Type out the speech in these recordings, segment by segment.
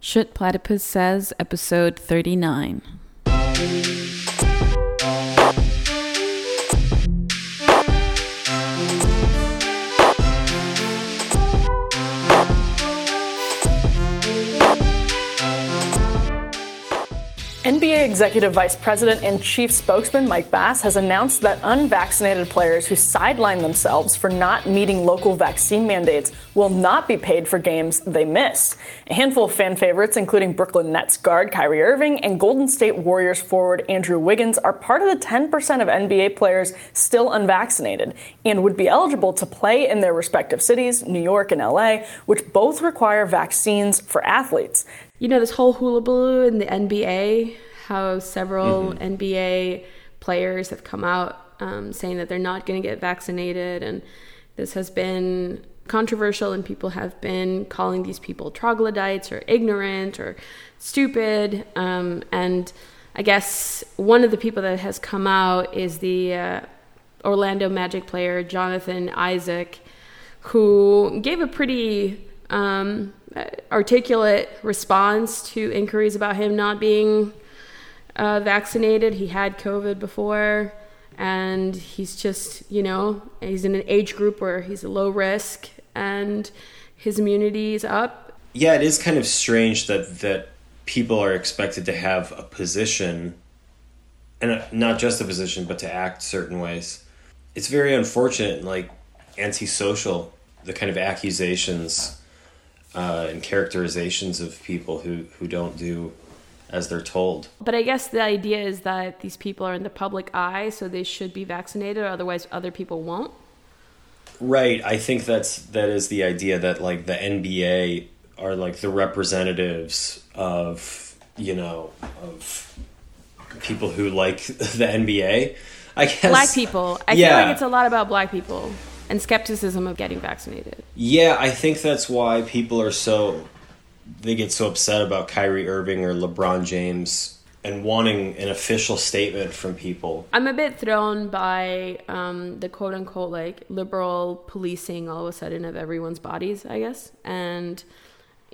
Shit Platypus Says, episode 39. Executive Vice President and Chief Spokesman Mike Bass has announced that unvaccinated players who sideline themselves for not meeting local vaccine mandates will not be paid for games they miss. A handful of fan favorites, including Brooklyn Nets guard Kyrie Irving and Golden State Warriors forward Andrew Wiggins, are part of the 10% of NBA players still unvaccinated and would be eligible to play in their respective cities, New York and LA, which both require vaccines for athletes you know this whole hullabaloo in the NBA, how several mm-hmm. NBA players have come out um, saying that they're not going to get vaccinated, and this has been controversial, and people have been calling these people troglodytes or ignorant or stupid. Um, and I guess one of the people that has come out is the uh, Orlando Magic player Jonathan Isaac, who gave a pretty um, articulate response to inquiries about him not being uh, vaccinated. He had COVID before, and he's just, you know, he's in an age group where he's low risk and his immunity is up. Yeah, it is kind of strange that that people are expected to have a position, and not just a position, but to act certain ways. It's very unfortunate, like antisocial, the kind of accusations uh, and characterizations of people who, who don't do as they're told. But I guess the idea is that these people are in the public eye, so they should be vaccinated, otherwise other people won't. Right. I think that's that is the idea that like the NBA are like the representatives of you know of people who like the NBA. I guess black people. I yeah. feel like it's a lot about black people and skepticism of getting vaccinated. Yeah, I think that's why people are so they get so upset about Kyrie Irving or LeBron James and wanting an official statement from people. I'm a bit thrown by um, the quote unquote like liberal policing all of a sudden of everyone's bodies, I guess, and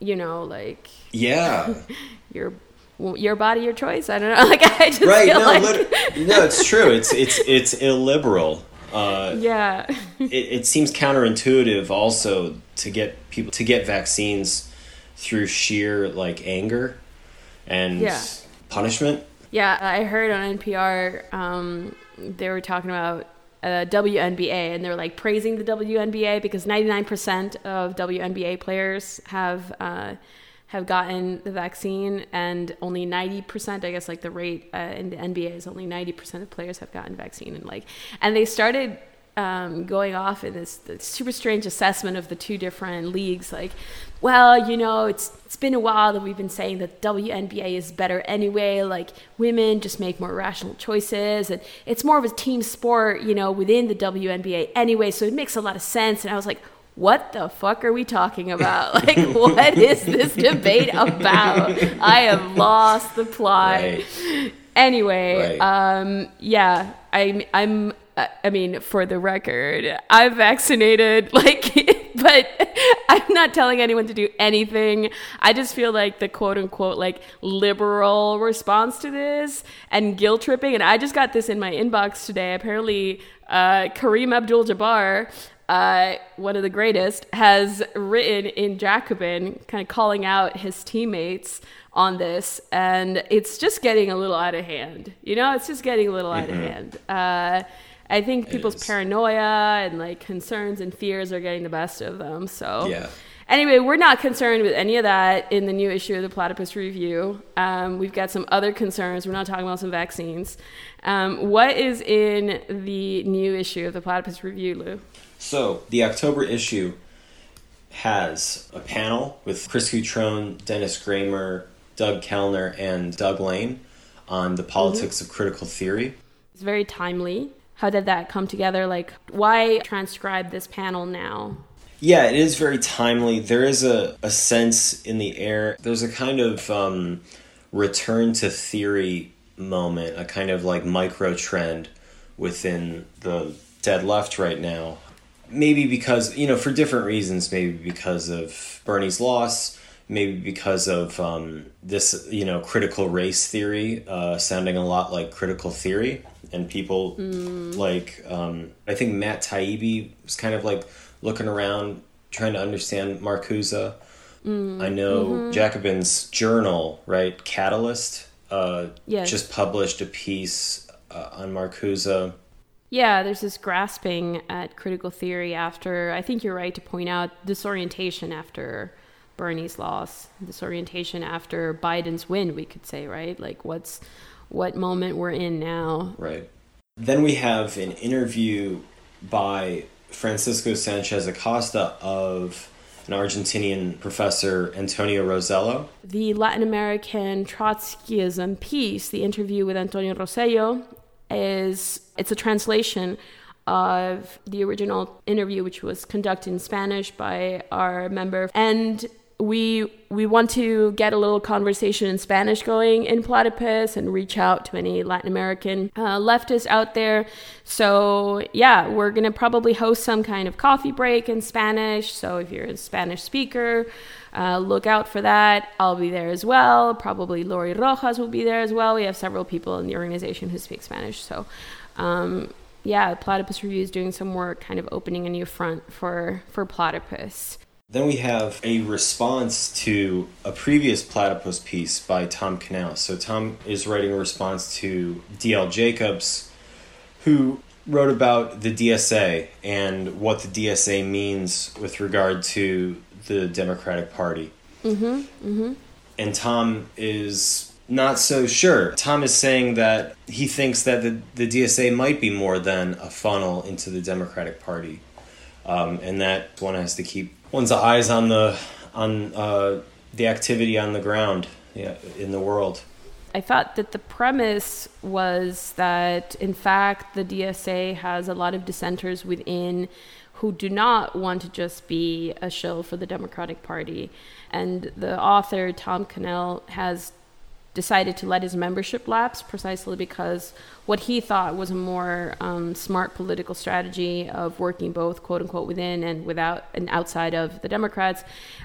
you know, like yeah, your your body, your choice. I don't know. Like I just right. no, like... no, it's true. It's it's it's illiberal. Uh, yeah. it, it seems counterintuitive also to get people to get vaccines through sheer like anger and yeah. punishment. Yeah, I heard on NPR um, they were talking about uh, WNBA and they're like praising the WNBA because 99% of WNBA players have uh, have gotten the vaccine and only 90% i guess like the rate uh, in the nba is only 90% of players have gotten vaccine and like and they started um, going off in this, this, super strange assessment of the two different leagues like well you know it's it's been a while that we've been saying that WNBA is better anyway like women just make more rational choices and it's more of a team sport you know within the WNBA anyway so it makes a lot of sense and I was like what the fuck are we talking about? Like, what is this debate about? I have lost the plot. Right. Anyway, right. um, yeah, I'm, I'm, I mean, for the record, I'm vaccinated, like, but I'm not telling anyone to do anything. I just feel like the quote unquote, like, liberal response to this and guilt tripping. And I just got this in my inbox today. Apparently, uh, Kareem Abdul Jabbar uh, one of the greatest, has written in Jacobin, kind of calling out his teammates on this, and it's just getting a little out of hand. You know, it's just getting a little mm-hmm. out of mm-hmm. hand. Uh, I think people's paranoia and like concerns and fears are getting the best of them. So yeah. Anyway, we're not concerned with any of that in the new issue of the Platypus Review. Um, we've got some other concerns. We're not talking about some vaccines. Um, what is in the new issue of the Platypus Review, Lou? So, the October issue has a panel with Chris Cutrone, Dennis Kramer, Doug Kellner, and Doug Lane on the politics mm-hmm. of critical theory. It's very timely. How did that come together? Like, why transcribe this panel now? Yeah, it is very timely. There is a, a sense in the air. There's a kind of um, return to theory moment, a kind of like micro trend within the dead left right now maybe because you know for different reasons maybe because of bernie's loss maybe because of um, this, you know, critical race theory uh, sounding a lot like critical theory, and people like um, I think Matt Taibbi was kind of like looking around trying to understand Marcuse. I know Jacobin's journal, right, Catalyst, uh, Yes. just published a piece uh, on Marcuse. Yeah, there's this grasping at critical theory after, I think you're right to point out disorientation after Bernie's loss, disorientation after Biden's win, we could say, right? Like what's what moment we're in now. Right. Then we have an interview by Francisco Sanchez Acosta of an Argentinian professor, Antonio Rosello. The Latin American Trotskyism piece, the interview with Antonio Rosello, is it's a translation of the original interview, which was conducted in Spanish by our member, and we we want to get a little conversation in Spanish going in Platypus and reach out to any Latin American uh, leftists out there. So yeah, we're gonna probably host some kind of coffee break in Spanish. So if you're a Spanish speaker, uh, look out for that. I'll be there as well. Probably Lori Rojas will be there as well. We have several people in the organization who speak Spanish. So, um, yeah, Platypus Review is doing some work, kind of opening a new front for for Platypus. Then we have a response to a previous platypus piece by Tom Canal. So Tom is writing a response to D.L. Jacobs, who wrote about the DSA and what the DSA means with regard to the Democratic Party. Mm-hmm, mm-hmm. And Tom is not so sure. Tom is saying that he thinks that the, the DSA might be more than a funnel into the Democratic Party um, and that one has to keep one's eyes on the on uh, the activity on the ground yeah, in the world. I thought that the premise was that, in fact, the DSA has a lot of dissenters within who do not want to just be a shill for the Democratic Party. And the author, Tom Cannell, has decided to let his membership lapse precisely because what he thought was a more um, smart political strategy of working both quote unquote within and without and outside of the Democrats,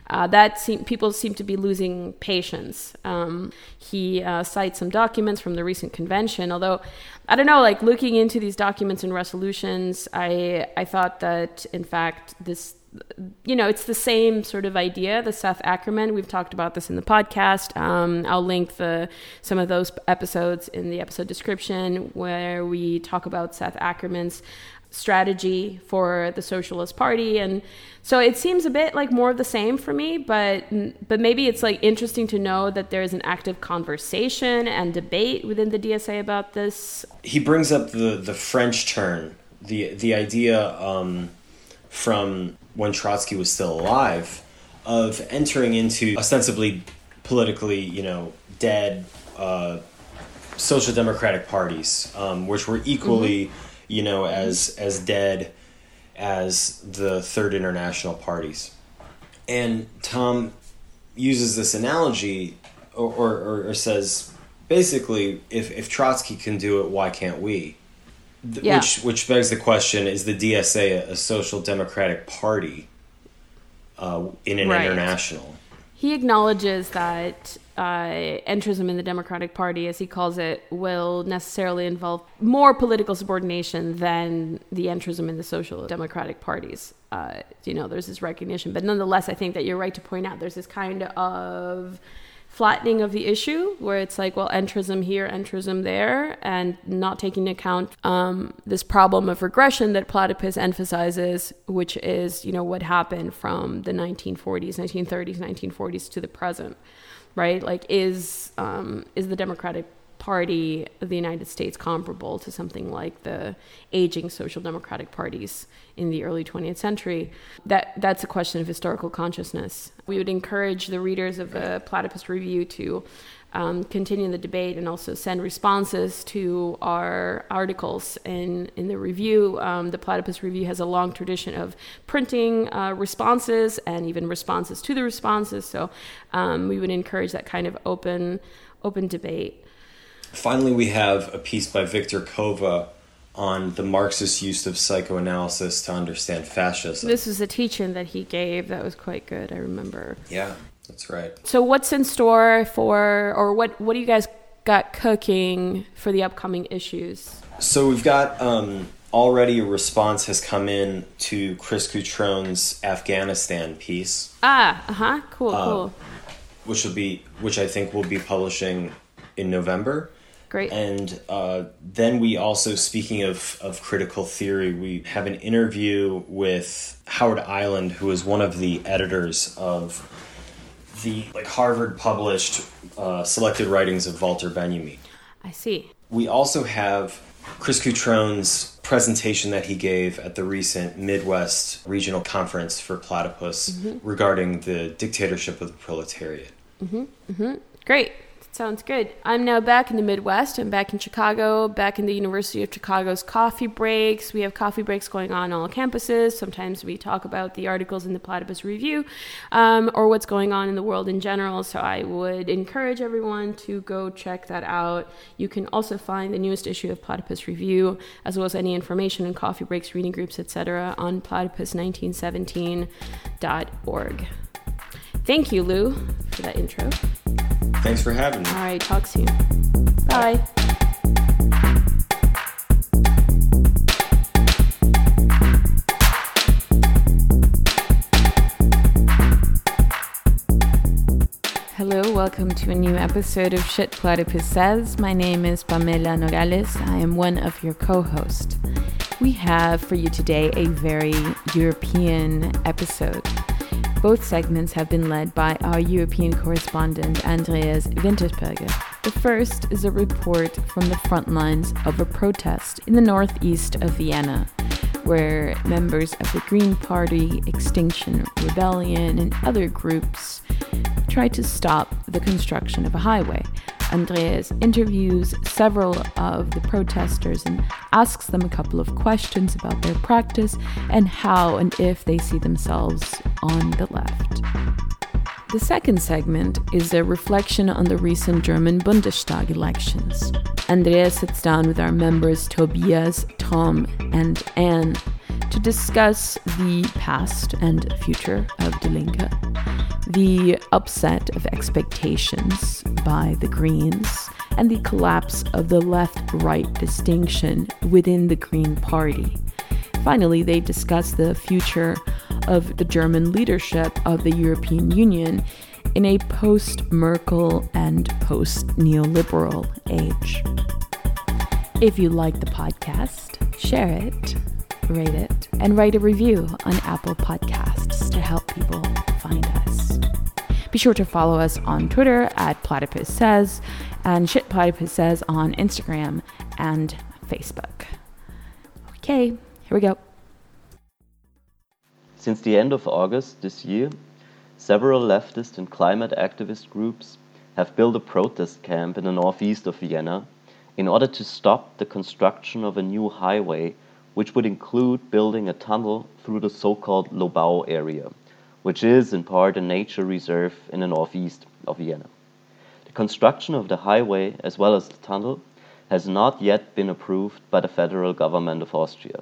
uh, that seem, people seem to be losing patience. Um, he uh, cites some documents from the recent convention, although I don't know, like looking into these documents and resolutions, I I thought that in fact this you know, it's the same sort of idea. The Seth Ackerman, we've talked about this in the podcast. Um, I'll link the some of those episodes in the episode description where we talk about Seth Ackerman's strategy for the Socialist Party, and so it seems a bit like more of the same for me. But but maybe it's like interesting to know that there is an active conversation and debate within the DSA about this. He brings up the the French turn, the the idea um, from when Trotsky was still alive of entering into ostensibly politically, you know, dead uh, social democratic parties, um, which were equally, you know, as as dead as the Third International parties. And Tom uses this analogy, or, or, or says basically, if if Trotsky can do it, why can't we? Th- Yeah. Which which begs the question: Is the DSA a, a social democratic party uh, in an Right. international? He acknowledges that uh, entrism in the Democratic Party, as he calls it, will necessarily involve more political subordination than the entrism in the social democratic parties. Uh, you know, there's this recognition. But nonetheless, I think that you're right to point out there's this kind of flattening of the issue where it's like, well, entrism here, entrism there, and not taking into account um, this problem of regression that Platypus emphasizes, which is, you know, what happened from the 1940s, 1930s, 1940s to the present, right? Like, is um, is the Democratic Party of the United States comparable to something like the aging social democratic parties in the early 20th century? That that's a question of historical consciousness. We would encourage the readers of the Platypus Review to um, continue the debate and also send responses to our articles in, in the review. Um, the Platypus Review has a long tradition of printing uh, responses and even responses to the responses. So um, we would encourage that kind of open open debate. Finally, we have a piece by Victor Kova on the Marxist use of psychoanalysis to understand fascism. This was a teaching that he gave that was quite good. I remember. Yeah. That's right. So what's in store for, or what what do you guys got cooking for the upcoming issues? So we've got um, already a response has come in to Chris Cutrone's Afghanistan piece, Ah, uh huh, cool, cool, which will be which I think we'll be publishing in November. Great. And uh, then we also, speaking of, of critical theory, we have an interview with Howard Eiland, who is one of the editors of the like Harvard published uh, selected writings of Walter Benjamin. I see. We also have Chris Cutrone's presentation that he gave at the recent Midwest Regional Conference for Platypus regarding the dictatorship of the proletariat. Mhm. Mhm. Great. Sounds good. I'm now back in the Midwest. I'm back in Chicago, back in the University of Chicago's coffee breaks. We have coffee breaks going on all campuses. Sometimes we talk about the articles in the Platypus Review um, or what's going on in the world in general. So I would encourage everyone to go check that out. You can also find the newest issue of Platypus Review, as well as any information on coffee breaks, reading groups, etc., on platypus1917.org. Thank you, Lou, for that intro. Thanks for having me. All right, talk soon. Bye. Hello, welcome to a new episode of Shit Platypus Says. My name is Pamela Nogales. I am one of your co hosts. We have for you today a very European episode. Both segments have been led by our European correspondent Andreas Wintersberger. The first is a report from the front lines of a protest in the northeast of Vienna, where members of the Green Party, Extinction Rebellion, and other groups try to stop the construction of a highway. Andreas interviews several of the protesters and asks them a couple of questions about their practice and how and if they see themselves on the left. The second segment is a reflection on the recent German Bundestag elections. Andreas sits down with our members Tobias, Tom, and Anne to discuss the past and future of Die Linke, the upset of expectations by the Greens, and the collapse of the left right distinction within the Green Party. Finally, they discuss the future of the German leadership of the European Union in a post Merkel and post neoliberal age. If you like the podcast, share it, rate it, and write a review on Apple Podcasts to help people find us. Be sure to follow us on Twitter at Platypus Says and Shit Platypus Says on Instagram and Facebook. Okay, here we go. Since the end of August this year, several leftist and climate activist groups have built a protest camp in the northeast of Vienna in order to stop the construction of a new highway, which would include building a tunnel through the so called Lobau area, which is in part a nature reserve in the northeast of Vienna. The construction of the highway, as well as the tunnel, has not yet been approved by the federal government of Austria.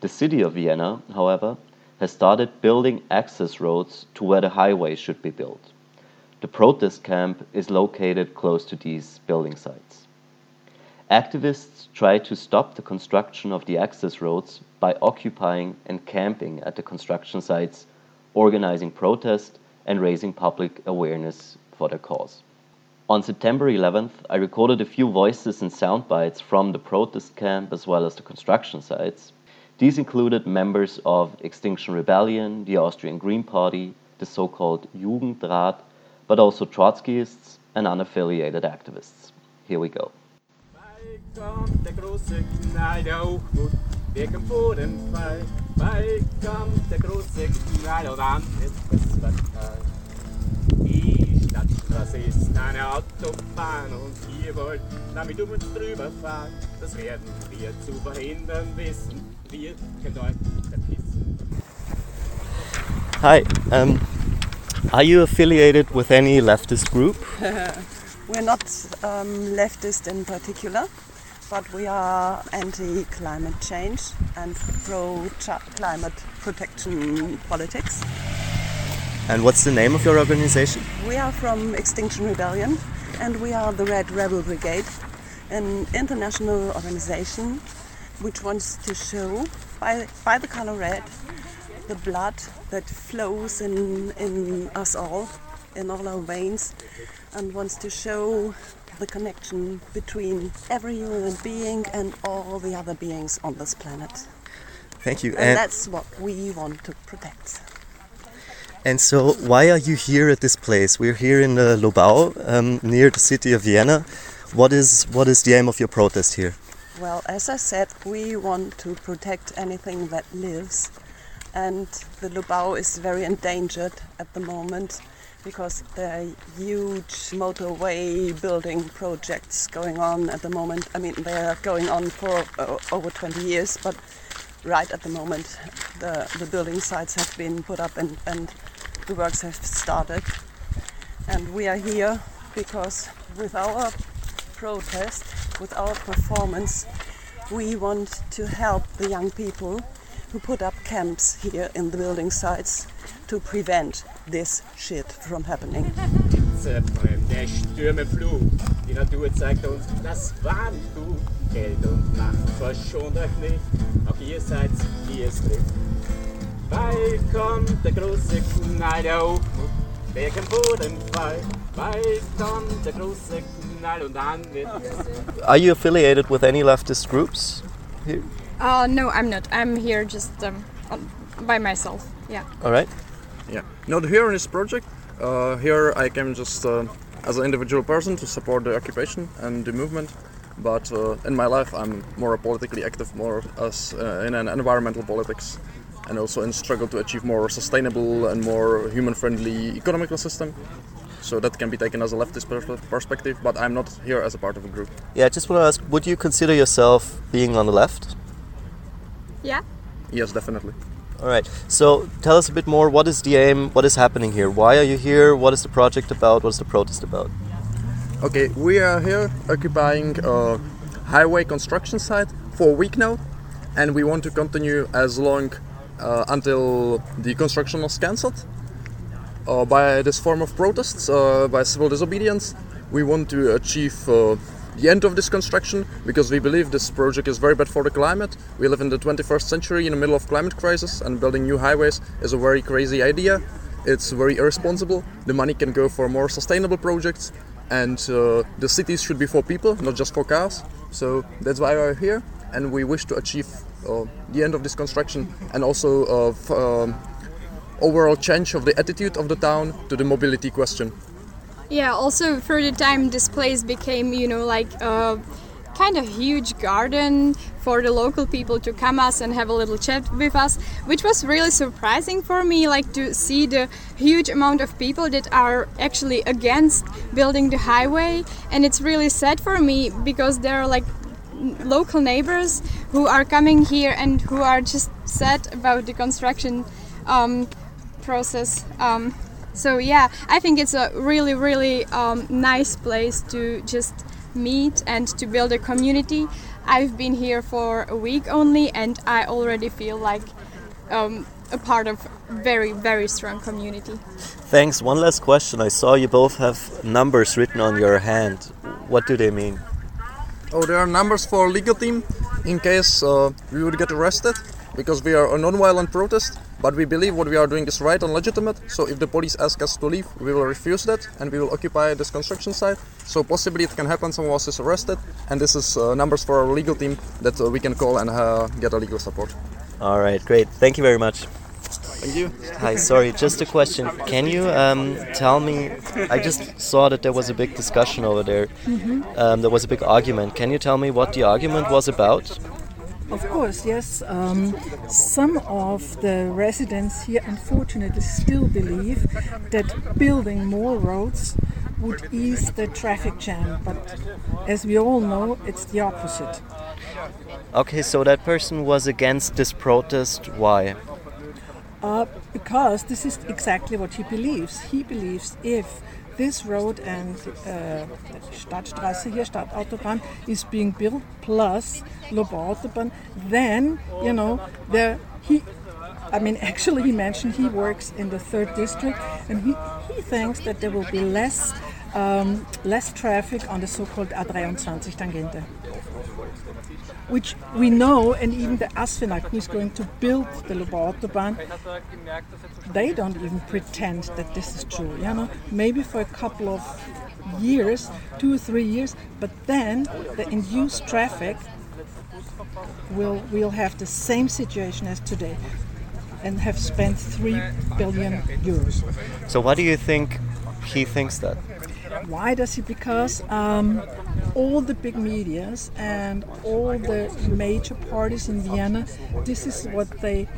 The city of Vienna, however, has started building access roads to where the highway should be built. The protest camp is located close to these building sites. Activists try to stop the construction of the access roads by occupying and camping at the construction sites, organizing protest, and raising public awareness for their cause. On September 11th, I recorded a few voices and sound bites from the protest camp as well as the construction sites. These included members of Extinction Rebellion, the Austrian Green Party, the so called Jugendrat, but also Trotskyists and unaffiliated activists. Here we go. Bei kommt der große Knall der Hochmut, wir am Boden frei. Bei kommt der große Knall und dann ist es fatal. Die Stadtstraße ist eine Autobahn und ihr wollt damit um uns drüber fahren. Das werden wir zu verhindern wissen. Wir könnt euch verpissen. Hi, um, are you affiliated with any leftist group? We're not um, leftist in particular, but we are anti climate change and pro climate protection politics. And what's the name of your organization? We are from Extinction Rebellion and we are the Red Rebel Brigade, an international organization which wants to show by, by the color red the blood that flows in, in us all, in all our veins, and wants to show the connection between every human being and all the other beings on this planet. Thank you. And, And, that's what we want to protect. and so, why are you here at this place? We're here in uh, Lobau, um, near the city of Vienna. What is what is the aim of your protest here? Well, as I said, we want to protect anything that lives, and the Lobau is very endangered at the moment because there are huge motorway building projects going on at the moment. I mean, they are going on for uh, over 20 years, but right at the moment, the, the building sites have been put up and, and the works have started. And we are here because with our protest, with our performance, we want to help the young people who put up camps here in the building sites to prevent this shit from happening. Der Stürmeflug. Die Natur zeigt uns das Warntuch. Kälte und Nacht verschont euch nicht. Auch ihr seid, wie es trifft. Bald kommt der große Knall der Hochmut. Berg am Boden. Bald kommt der große Knall und dann wird Are you affiliated with any leftist groups? Here? Uh, no, I'm not. I'm here just um, by myself. Yeah. All right. Yeah. Not here in this project. Uh, here I came just uh, as an individual person to support the occupation and the movement. But uh, in my life, I'm more politically active, more as uh, in an environmental politics, and also in struggle to achieve more sustainable and more human-friendly economical system. So that can be taken as a leftist perspective. But I'm not here as a part of a group. Yeah, I just want to ask: Would you consider yourself being on the left? Yeah. Yes, definitely. All right. So tell us a bit more. What is the aim? What is happening here? Why are you here? What is the project about? What is the protest about? Okay, we are here occupying a highway construction site for a week now, and we want to continue as long uh, until the construction is cancelled. Uh, by this form of protests, uh, by civil disobedience, we want to achieve uh, the end of this construction because we believe this project is very bad for the climate. We live in the 21st century in the middle of climate crisis, and building new highways is a very crazy idea. It's very irresponsible. The money can go for more sustainable projects, and uh, the cities should be for people, not just for cars. So that's why we're here, and we wish to achieve uh, the end of this construction and also uh, f- um, overall change of the attitude of the town to the mobility question. Yeah. Also, for the time, this place became, you know, like a kind of huge garden for the local people to come us and have a little chat with us, which was really surprising for me, like to see the huge amount of people that are actually against building the highway. And it's really sad for me because there are like local neighbors who are coming here and who are just sad about the construction um, process. Um, so yeah, I think it's a really, really um, nice place to just meet and to build a community. I've been here for a week only, and I already feel like um, a part of very, very strong community. Thanks. One last question. I saw you both have numbers written on your hand. What do they mean? Oh, there are numbers for legal team in case uh, we would get arrested because we are a non-violent protest. But we believe what we are doing is right and legitimate. So if the police ask us to leave, we will refuse that and we will occupy this construction site. So possibly it can happen someone else is arrested. And this is uh, numbers for our legal team that uh, we can call and uh, get a legal support. All right, great. Thank you very much. Thank you. Hi, sorry, just a question. Can you um, tell me? I just saw that there was a big discussion over there. Um, there was a big argument. Can you tell me what the argument was about? Of course, yes. Um, some of the residents here unfortunately still believe that building more roads would ease the traffic jam, but as we all know, it's the opposite. Okay, so that person was against this protest. Why? Uh, because this is exactly what he believes. He believes if this road and uh, Stadtstraße here, Stadtautobahn, is being built plus Lobau Autobahn, then you know there he. I mean, actually, he mentioned he works in the third district. and he, he thinks that there will be less um, less traffic on the so-called A23 Tangente which we know, and even the ASFINAG, who is going to build the Lobau Autobahn, they don't even pretend that this is true. You know, maybe for a couple of years, two or three years, but then the induced traffic will will have the same situation as today, and have spent three billion euros. So why do you think he thinks that? Why does he? Because um, all the big medias and all the major parties in Vienna, this is what they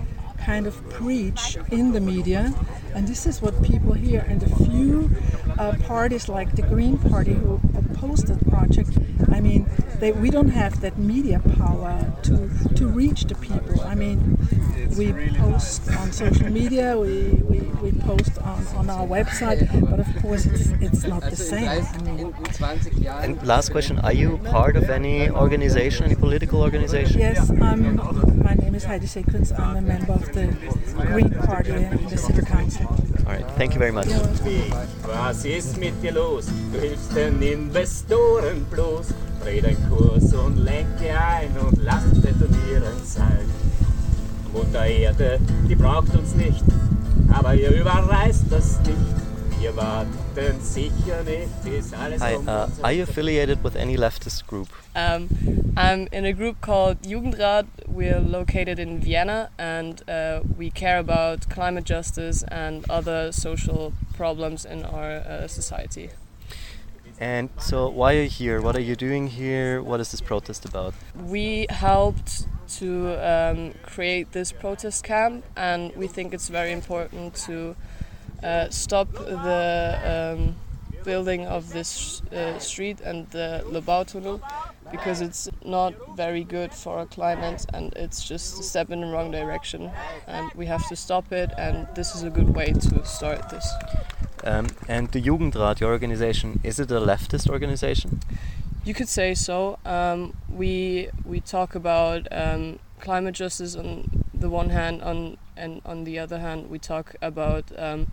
kind of preach in the media, and this is what people hear. And the few uh, parties like the Green Party who oppose the project, I mean, they, we don't have that media power to to reach the people. I mean, we post on social media, we, we, we post on, on our website, but of course it's, it's not the same. I mean, And last question: Are you part of any organization, any political organization? yes, I'm, my name is Heidi Sequenz. I'm a member of the Green Party in the City Council. All right. Thank you very much. Was ist mit dir los? Du hilfst den Investoren bloß. Dreh deinen Kurs und lenke ein und lass detonieren sein. Mutter Erde, die braucht uns nicht, aber ihr überreißt das nicht. Wir warten sicher nicht, bis alles Hi. Uh, are you affiliated with any leftist group? Um, I'm in a group called Jugendrat. We're located in Vienna and uh, we care about climate justice and other social problems in our uh, society. And so, why are you here? What are you doing here? What is this protest about? We helped to um, create this protest camp, and we think it's very important to stop the um, building of this uh, street and the Lobau tunnel because it's not very good for our climate and it's just a step in the wrong direction and we have to stop it and this is a good way to start this. Um, and the Jugendrat, your organization, is it a leftist organization? You could say so. Um, we we talk about um, climate justice on the one hand, on and on the other hand, we talk about um,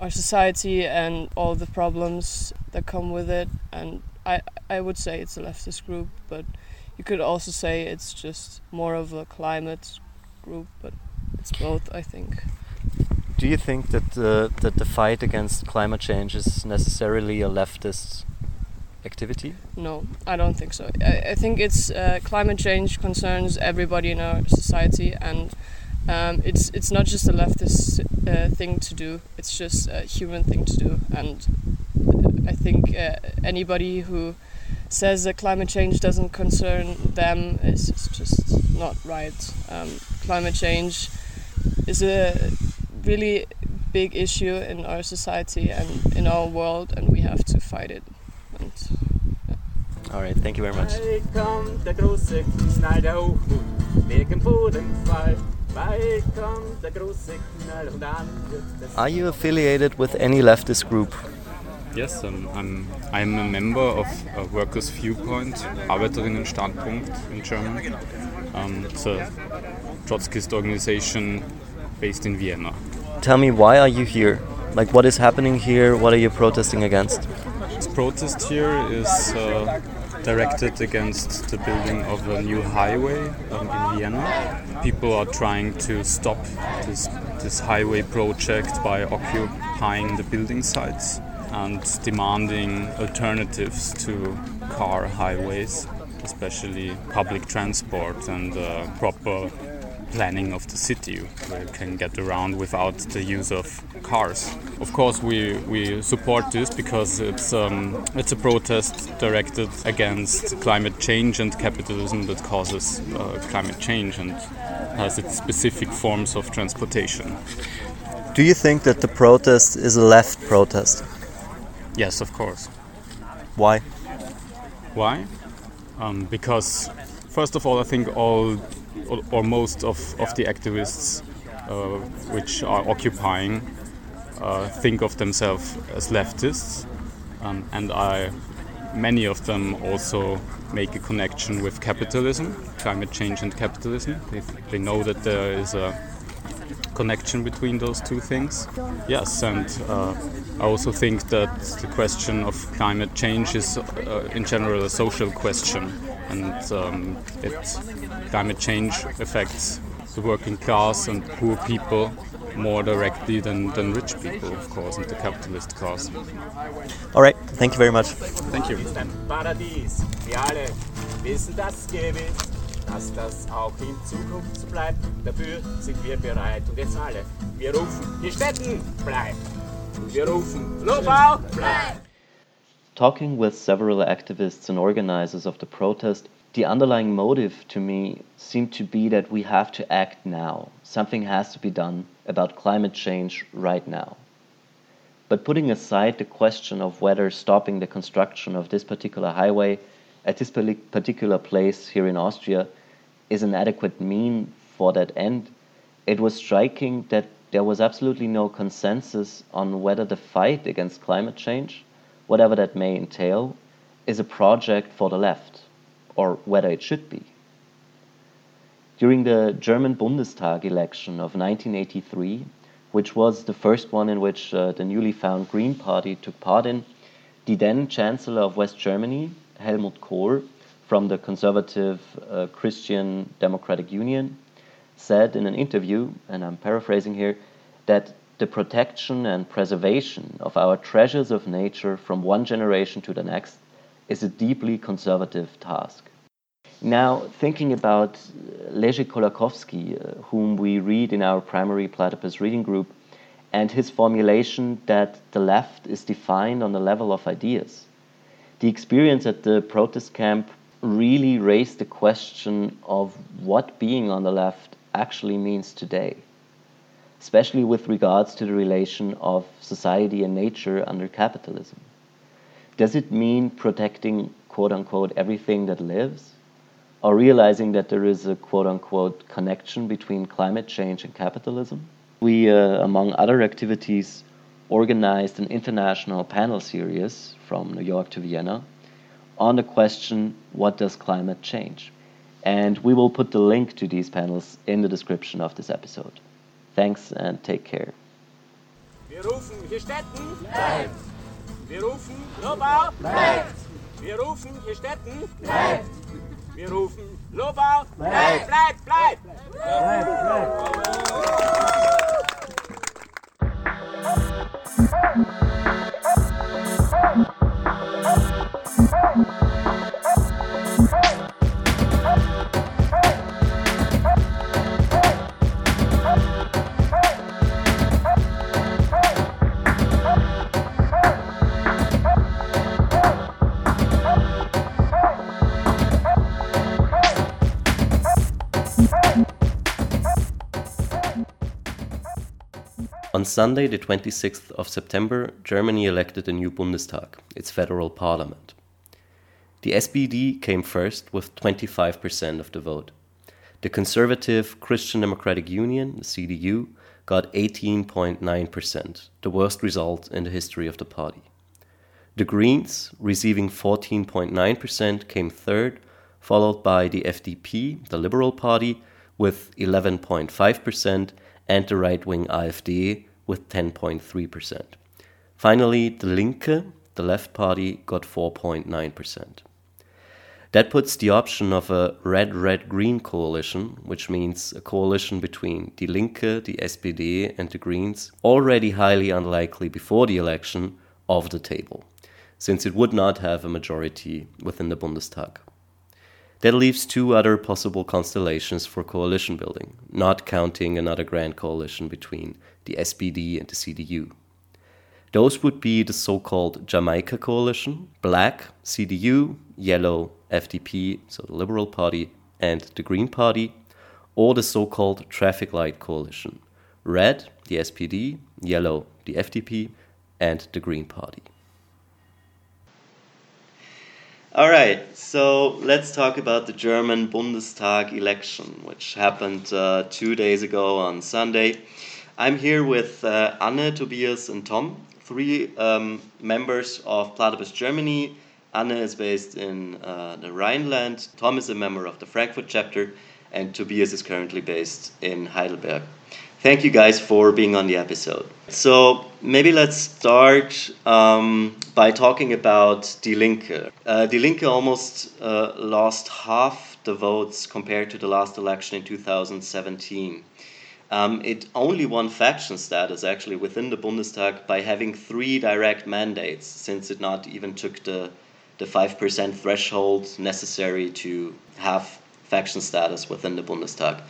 our society and all the problems that come with it. And I I would say it's a leftist group, but you could also say it's just more of a climate group. But it's both, I think. Do you think that that the fight against climate change is necessarily a leftist activity? No, I don't think so. I, I think it's uh, climate change concerns everybody in our society, and um, it's it's not just a leftist uh, thing to do. It's just a human thing to do, and I think uh, anybody who says that climate change doesn't concern them is, is just not right. Um, climate change is a really big issue in our society and in our world, and we have to fight it. And All right, thank you very much. Bald kommt der große Knall, der Hochmut wird im Bodenfall. Bald kommt der große Knall und dann wird es Are you affiliated with any leftist group? Yes, um, I'm, I'm a member of uh, Workers' Viewpoint, Arbeiterinnenstandpunkt in German. Um, it's a Trotskyist organization based in Vienna. Tell me, why are you here? Like, what is happening here? What are you protesting against? Protest here is uh, directed against the building of a new highway um, in Vienna. People are trying to stop this, this highway project by occupying the building sites and demanding alternatives to car highways, especially public transport and uh, proper planning of the city where you can get around without the use of cars. Of course, we, we support this because it's um, it's a protest directed against climate change and capitalism that causes uh, climate change and has its specific forms of transportation. Do you think that the protest is a left protest? Yes, of course. Why? Why? Um, because, first of all, I think all or, most of, of the activists uh, which are occupying uh, think of themselves as leftists, um, and I, many of them also make a connection with capitalism, climate change, and capitalism. They, they know that there is a connection between those two things. Yes, and uh, I also think that the question of climate change is, uh, in general, a social question, and um, it, climate change affects the working class and poor people more directly than, than rich people, of course, and the capitalist class. All right, thank you very much. Thank you. Dass das auch in Zukunft so bleibt. Dafür sind wir bereit. Und jetzt alle. Wir rufen, die Städten bleibt. Und wir rufen, Lobau bleibt. Talking with several activists and organizers of the protest, the underlying motive to me seemed to be that we have to act now. Something has to be done about climate change right now. But putting aside the question of whether stopping the construction of this particular highway at this particular place here in Austria is an adequate mean for that end, it was striking that there was absolutely no consensus on whether the fight against climate change, whatever that may entail, is a project for the left, or whether it should be. During the German Bundestag election of 1983, which was the first one in which uh, the newly found Green Party took part in, the then Chancellor of West Germany, Helmut Kohl, from the conservative uh, Christian Democratic Union, said in an interview, and I'm paraphrasing here, that the protection and preservation of our treasures of nature from one generation to the next is a deeply conservative task. Now, thinking about Leszek Kolakowski, uh, whom we read in our primary platypus reading group, and his formulation that the left is defined on the level of ideas. The experience at the protest camp really raised the question of what being on the left actually means today, especially with regards to the relation of society and nature under capitalism. Does it mean protecting, quote unquote, everything that lives? or realizing that there is a quote unquote connection between climate change and capitalism. We, uh, among other activities, organized an international panel series from New York to Vienna on the question what does climate change? And we will put the link to these panels in the description of this episode. Thanks and take care. Wir rufen hier Städten, bleibt! Wir rufen Lobau, bleibt! Wir rufen hier Städten, bleibt! Wir rufen Lobau, bleib, bleib, bleib! Bleib, bleib! Sunday, the 26th of September, Germany elected a new Bundestag, its federal parliament. The SPD came first with 25% of the vote. The conservative Christian Democratic Union, the CDU, got 18.9%, the worst result in the history of the party. The Greens, receiving 14.9%, came third, followed by the FDP, the Liberal Party, with 11.5%, and the right wing AfD with 10.3%. Finally, the Linke, the left party, got 4.9%. That puts the option of a red red green coalition, which means a coalition between Die Linke, the SPD, and the Greens, already highly unlikely before the election, off the table, since it would not have a majority within the Bundestag. That leaves two other possible constellations for coalition building, not counting another grand coalition between the SPD and the CDU. Those would be the so called Jamaica coalition, black, CDU, yellow, FDP, so the Liberal Party, and the Green Party, or the so called traffic light coalition, red, the SPD, yellow, the FDP, and the Green Party. All right, so let's talk about the German Bundestag election, which happened uh, two days ago on Sunday. I'm here with uh, Anne, Tobias, and Tom, three um, members of Platypus Germany. Anne is based in uh, the Rhineland, Tom is a member of the Frankfurt chapter, and Tobias is currently based in Heidelberg. Thank you guys for being on the episode. So maybe let's start um, by talking about Die Linke. Uh, Die Linke almost uh, lost half the votes compared to the last election in 2017. Um, it only won faction status actually within the Bundestag by having three direct mandates, since it not even took the the five percent threshold necessary to have faction status within the Bundestag.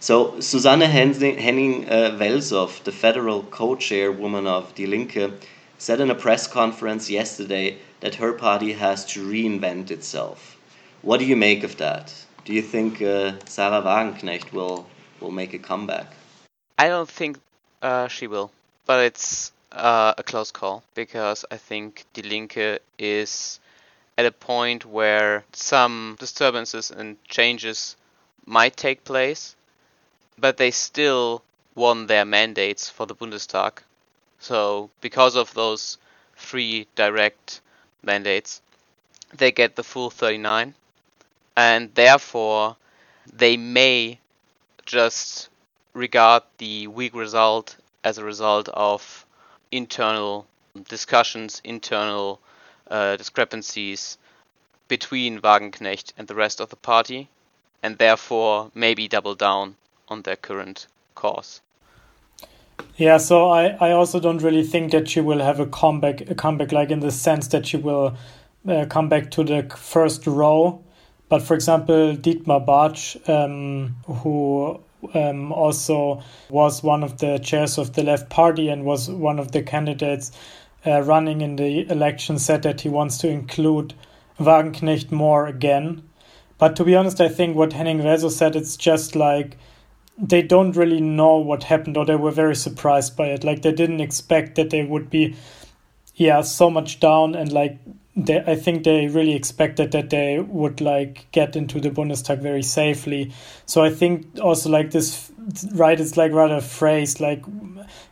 So Susanne Hennig uh, the federal co-chairwoman of Die Linke, said in a press conference yesterday that her party has to reinvent itself. What do you make of that? Do you think uh, Sahra Wagenknecht will will make a comeback? I don't think uh, she will, but it's uh, a close call because I think Die Linke is at a point where some disturbances and changes might take place, but they still won their mandates for the Bundestag. So, because of those three direct mandates, they get the full 39, and therefore they may just regard the weak result as a result of internal discussions, internal uh, discrepancies between Wagenknecht and the rest of the party, and therefore maybe double down on their current course. Yeah, so I, I also don't really think that she will have a comeback a comeback like in the sense that she will uh, come back to the first row. But for example, Dietmar Bartsch, um, who um, also was one of the chairs of the left party and was one of the candidates uh, running in the election, said that he wants to include Wagenknecht more again. But to be honest, I think what Hennig-Wellsow said, it's just like they don't really know what happened or they were very surprised by it. Like they didn't expect that they would be, yeah, so much down and like they, I think they really expected that they would like get into the Bundestag very safely. So I think also like this, right? It's like rather phrase like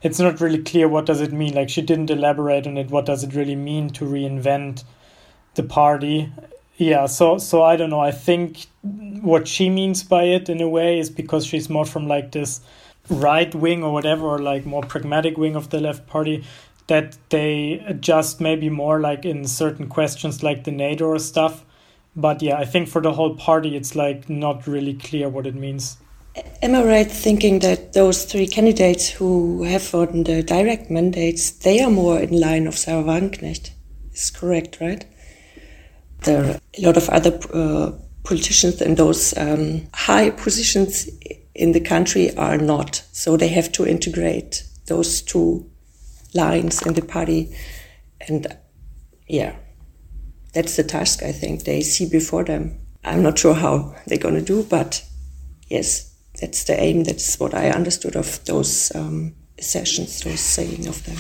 it's not really clear what does it mean. Like she didn't elaborate on it. What does it really mean to reinvent the party? Yeah. So so I don't know. I think what she means by it in a way is because she's more from like this right wing or whatever, or like more pragmatic wing of the left party that they adjust maybe more like in certain questions like the NATO or stuff. But yeah, I think for the whole party, it's like not really clear what it means. Am I right thinking that those three candidates who have won the direct mandates, they are more in line of Sahra Wagenknecht? Is correct, right? There are a lot of other uh, politicians in those um, high positions in the country are not. So they have to integrate those two lines in the party. And yeah, that's the task I think they see before them. I'm not sure how they're going to do, but yes, that's the aim. That's what I understood of those um, sessions, those saying of them.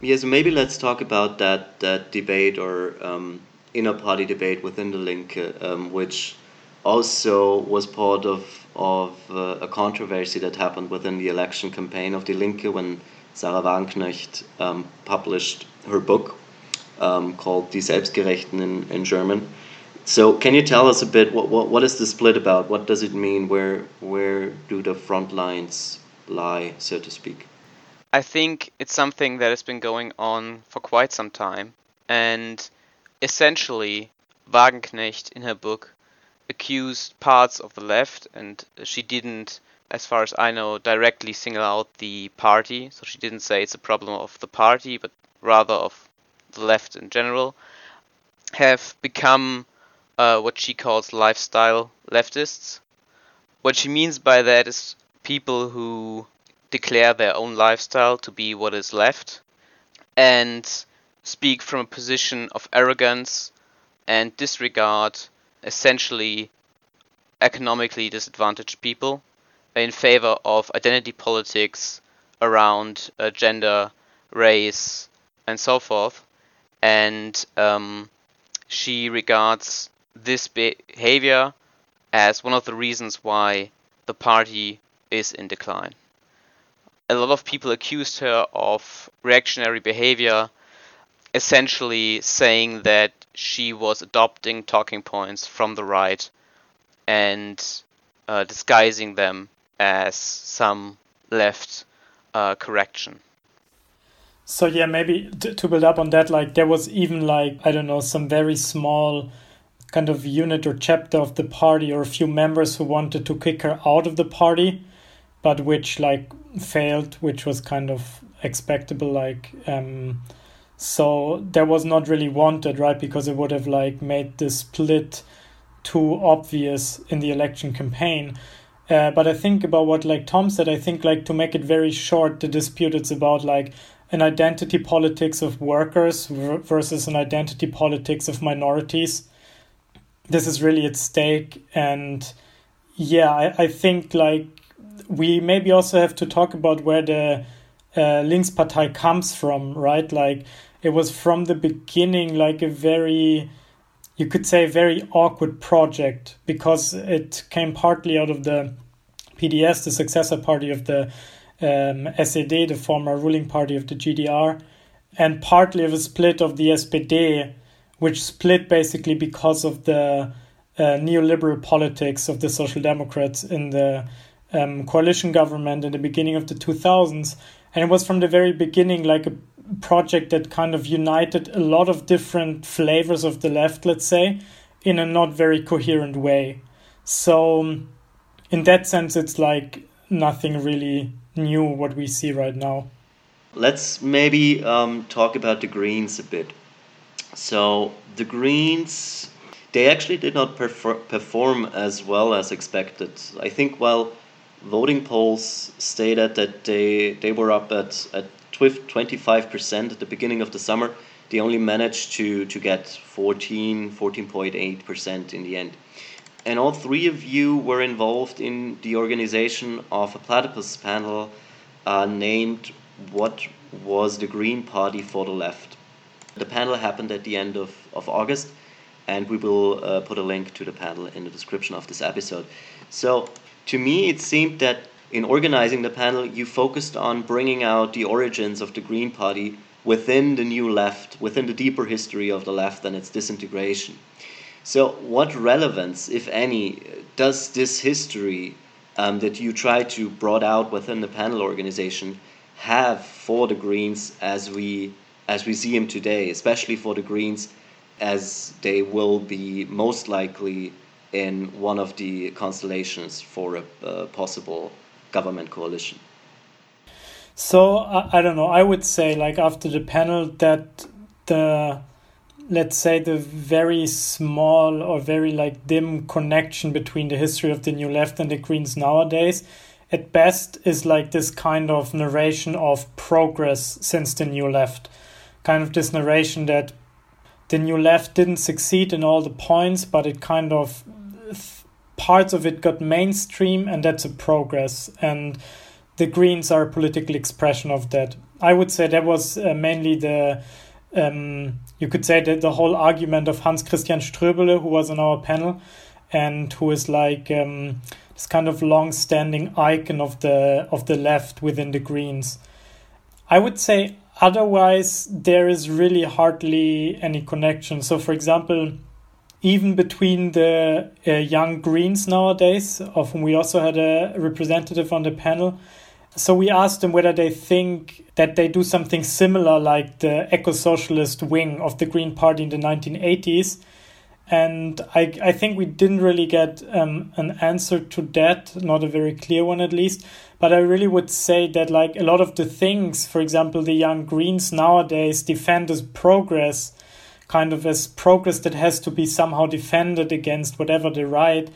Yes, maybe let's talk about that that debate or um, inner party debate within the Linke, um, which also was part of of uh, a controversy that happened within the election campaign of Die Linke when Sahra Wagenknecht um, published her book um, called Die Selbstgerechten in, in German. So, can you tell us a bit what, what, what is the split about? What does it mean? Where, where do the front lines lie, so to speak? I think it's something that has been going on for quite some time. And essentially, Wagenknecht in her book accused parts of the left, and she didn't as far as I know, directly single out the party. So she didn't say it's a problem of the party, but rather of the left in general, have become uh, what she calls lifestyle leftists. What she means by that is people who declare their own lifestyle to be what is left and speak from a position of arrogance and disregard essentially economically disadvantaged people in favor of identity politics around uh, gender, race, and so forth. And um, she regards this behavior as one of the reasons why the party is in decline. A lot of people accused her of reactionary behavior, essentially saying that she was adopting talking points from the right and uh, disguising them as some left uh, correction. So yeah, maybe to, build up on that, like there was even like I don't know some very small kind of unit or chapter of the party or a few members who wanted to kick her out of the party, but which like failed, which was kind of expectable. Like um, so that was not really wanted, right? Because it would have like made the split too obvious in the election campaign. Uh, but I think about what like Tom said. I think like to make it very short, the dispute it's about like an identity politics of workers versus an identity politics of minorities. This is really at stake, and yeah, I, I think like we maybe also have to talk about where the uh, Linkspartei comes from, right? Like it was from the beginning like a very you could say very awkward project because it came partly out of the PDS, the successor party of the um, SED, the former ruling party of the GDR, and partly of a split of the SPD, which split basically because of the uh, neoliberal politics of the Social Democrats in the um, coalition government in the beginning of the 2000s. And it was from the very beginning like a project that kind of united a lot of different flavors of the left, let's say, in a not very coherent way. So, in that sense, it's like nothing really new what we see right now. Let's maybe um, talk about the Greens a bit. So the Greens, they actually did not perfor- perform as well as expected. I think while voting polls stated that they they were up at at 25% at the beginning of the summer, they only managed to to get 14 14.8% in the end. And all three of you were involved in the organization of a platypus panel uh, named What Was the Green Party for the Left? The panel happened at the end of, of August, and we will uh, put a link to the panel in the description of this episode. So, to me, it seemed that in organizing the panel, you focused on bringing out the origins of the Green Party within the new left, within the deeper history of the left and its disintegration. So, what relevance, if any, does this history um, that you try to brought out within the panel organization have for the Greens as we as we see them today, especially for the Greens as they will be most likely in one of the constellations for a, a possible government coalition? So I, I don't know. I would say like after the panel that the let's say the very small or very like dim connection between the history of the new left and the greens nowadays at best is like this kind of narration of progress since the new left kind of this narration that the new left didn't succeed in all the points but it kind of parts of it got mainstream and that's a progress and the greens are a political expression of that i would say that was uh, mainly the um, you could say that the whole argument of Hans Christian Ströbele, who was on our panel, and who is like um, this kind of long-standing icon of the of the left within the Greens. I would say otherwise there is really hardly any connection. So, for example, even between the uh, young Greens nowadays, of whom we also had a representative on the panel, so we asked them whether they think that they do something similar like the eco socialist wing of the Green Party in the 1980s. And I, I think we didn't really get um, an answer to that, not a very clear one at least. But I really would say that, like, a lot of the things, for example, the young Greens nowadays defend as progress, kind of as progress that has to be somehow defended against whatever the right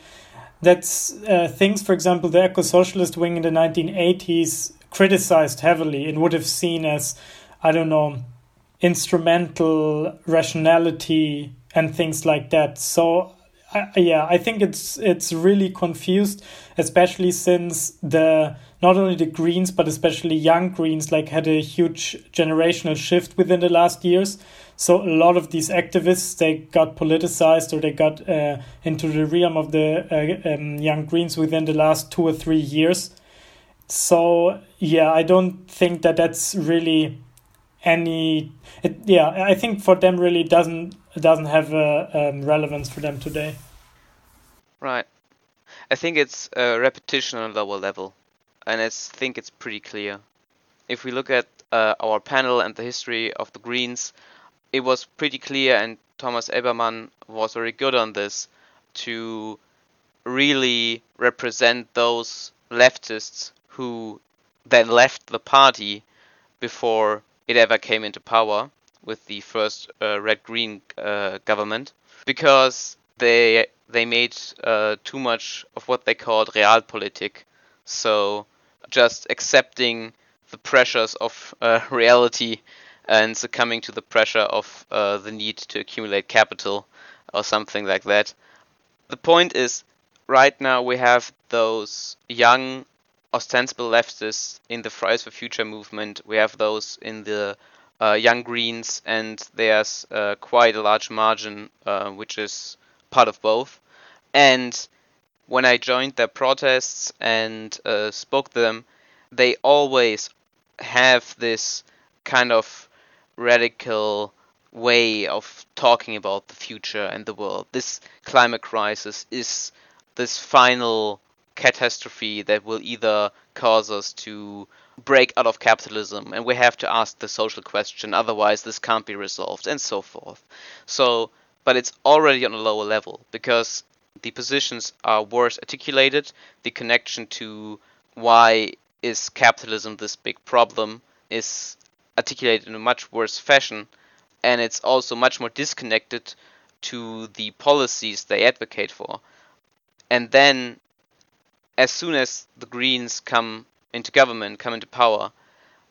that's uh, things, for example, the eco socialist wing in the 1980s criticized heavily and would have seen as, I don't know, instrumental rationality and things like that. So, yeah, I think it's it's really confused, especially since the not only the Greens but especially young Greens like had a huge generational shift within the last years. So a lot of these activists they got politicized or they got uh, into the realm of the uh, um, young Greens within the last two or three years. So yeah, I don't think that that's really any. It, yeah, I think for them really doesn't doesn't have a um, relevance for them today. Right. I think it's a repetition on a lower level. and I think it's pretty clear. If we look at uh, our panel and the history of the Greens, it was pretty clear, and Thomas Ebermann was very good on this, to really represent those leftists who then left the party before it ever came into power with the first uh, red-green uh, government because they they made uh, too much of what they called realpolitik, so just accepting the pressures of uh, reality and succumbing to the pressure of uh, the need to accumulate capital or something like that. The point is, right now we have those young ostensible leftists in the Fridays for Future movement. We have those in the uh, Young Greens, and there's uh, quite a large margin, uh, which is part of both. And when I joined their protests and uh, spoke to them, they always have this kind of radical way of talking about the future and the world. This climate crisis is this final catastrophe that will either cause us to break out of capitalism and we have to ask the social question otherwise this can't be resolved and so forth so but it's already on a lower level because the positions are worse articulated the connection to why is capitalism this big problem is articulated in a much worse fashion and it's also much more disconnected to the policies they advocate for and then as soon as the Greens come into government, come into power,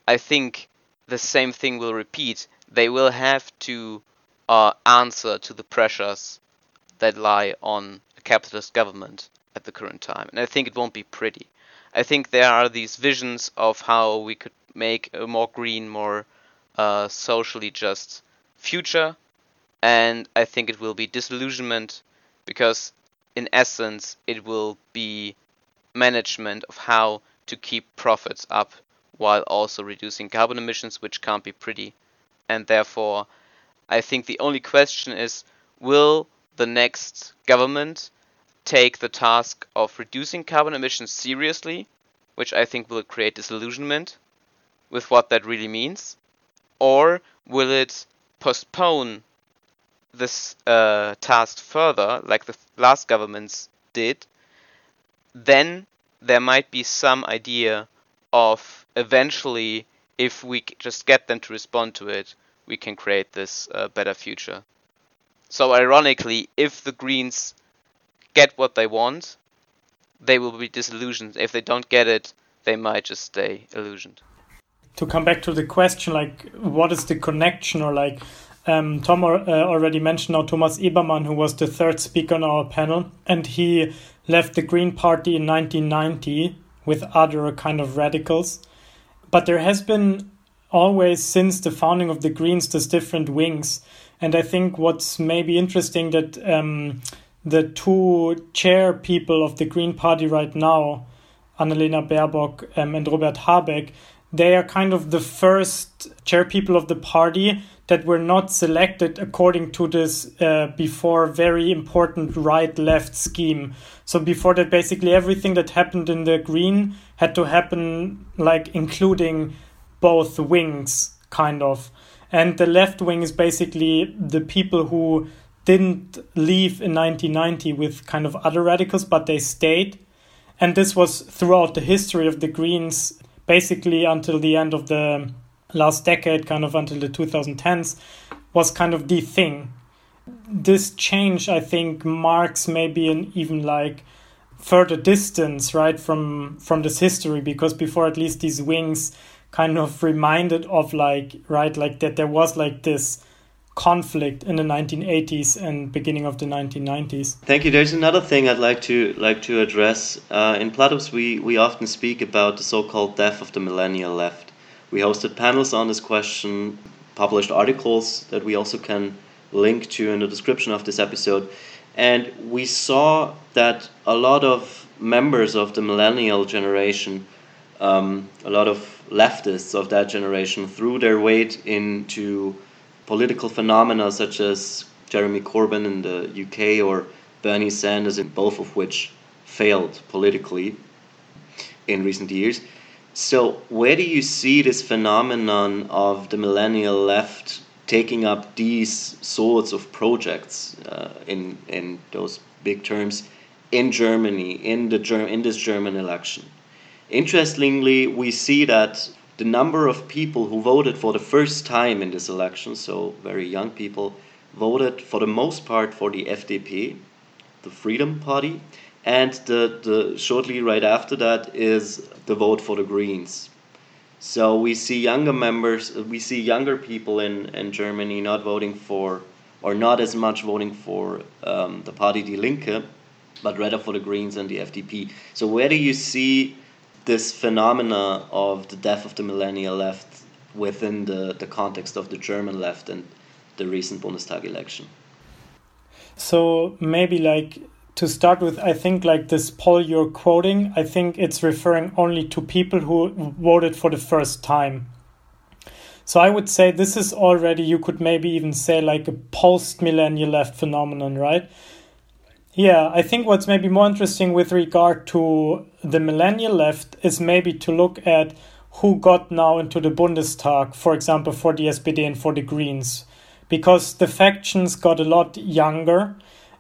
I think the same thing will repeat. They will have to uh, answer to the pressures that lie on a capitalist government at the current time. And I think it won't be pretty. I think there are these visions of how we could make a more green, more uh, socially just future. And I think it will be disillusionment because, in essence, it will be management of how to keep profits up while also reducing carbon emissions, which can't be pretty. And therefore, I think the only question is will the next government take the task of reducing carbon emissions seriously, which I think will create disillusionment with what that really means, or will it postpone this uh, task further, like the last governments did, then there might be some idea of eventually, if we just get them to respond to it, we can create this uh, better future. So, ironically, if the Greens get what they want, they will be disillusioned. If they don't get it, they might just stay illusioned. To come back to the question, like, what is the connection, or like, um, Tom uh, already mentioned now Thomas Ebermann, who was the third speaker on our panel, and he left the Green Party in 1990 with other kind of radicals. But there has been always, since the founding of the Greens, there's different wings. And I think what's maybe interesting that um, the two chair people of the Green Party right now, Annalena Baerbock um, and Robert Habeck, they are kind of the first chair people of the party that were not selected according to this uh, before very important right left scheme. So before that, basically everything that happened in the green had to happen like including both wings, kind of. And the left wing is basically the people who didn't leave in 1990 with kind of other radicals, but they stayed. And this was throughout the history of the Greens, basically until the end of the last decade, kind of until the 2010s, was kind of the thing. This change, I think, marks maybe an even like further distance, right, from from this history, because before at least these wings kind of reminded of like right like that there was like this conflict in the 1980s and beginning of the 1990s. Thank you. There's another thing I'd like to like to address. Uh, in Platypus, we we often speak about the so-called death of the millennial left. We hosted panels on this question, published articles that we also can link to in the description of this episode. And we saw that a lot of members of the millennial generation, um, a lot of leftists of that generation, threw their weight into political phenomena such as Jeremy Corbyn in the UK or Bernie Sanders, in both of which failed politically. in recent years. So, where do you see this phenomenon of the millennial left taking up these sorts of projects uh, in in those big terms in Germany in the Ger- in this German election? Interestingly, we see that the number of people who voted for the first time in this election, so very young people, voted for the most part for the FDP, the Freedom Party, and the, the shortly right after that is the vote for the Greens. So we see younger members, we see younger people in, in Germany not voting for, or not as much voting for um, the Party Die Linke, but rather for the Greens and the FDP. So where do you see this phenomena of the death of the millennial left within the, the context of the German left and the recent Bundestag election? So maybe like to start with, I think like this poll you're quoting, I think it's referring only to people who voted for the first time. So I would say this is already, you could maybe even say like a post millennial left phenomenon, right? Yeah, I think what's maybe more interesting with regard to the millennial left is maybe to look at who got now into the Bundestag, for example, for the SPD and for the Greens, because the factions got a lot younger.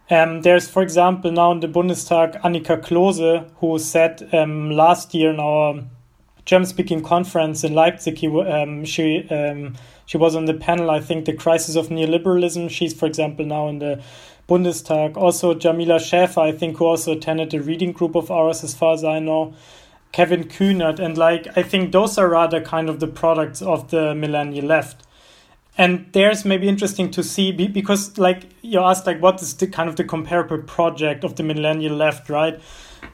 Um, there's, for example, now in the Bundestag, Annika Klose, who said um, last year in our German-speaking conference in Leipzig, he, um, she um, she was on the panel. I think the crisis of neoliberalism. She's, for example, now in the Bundestag. Also, Jamila Schäfer, I think, who also attended a reading group of ours, as far as I know. Kevin Kühnert, and like, I think those are rather kind of the products of the millennial left. And there's maybe interesting to see because, like, you asked, like, what is the kind of the comparable project of the millennial left, right?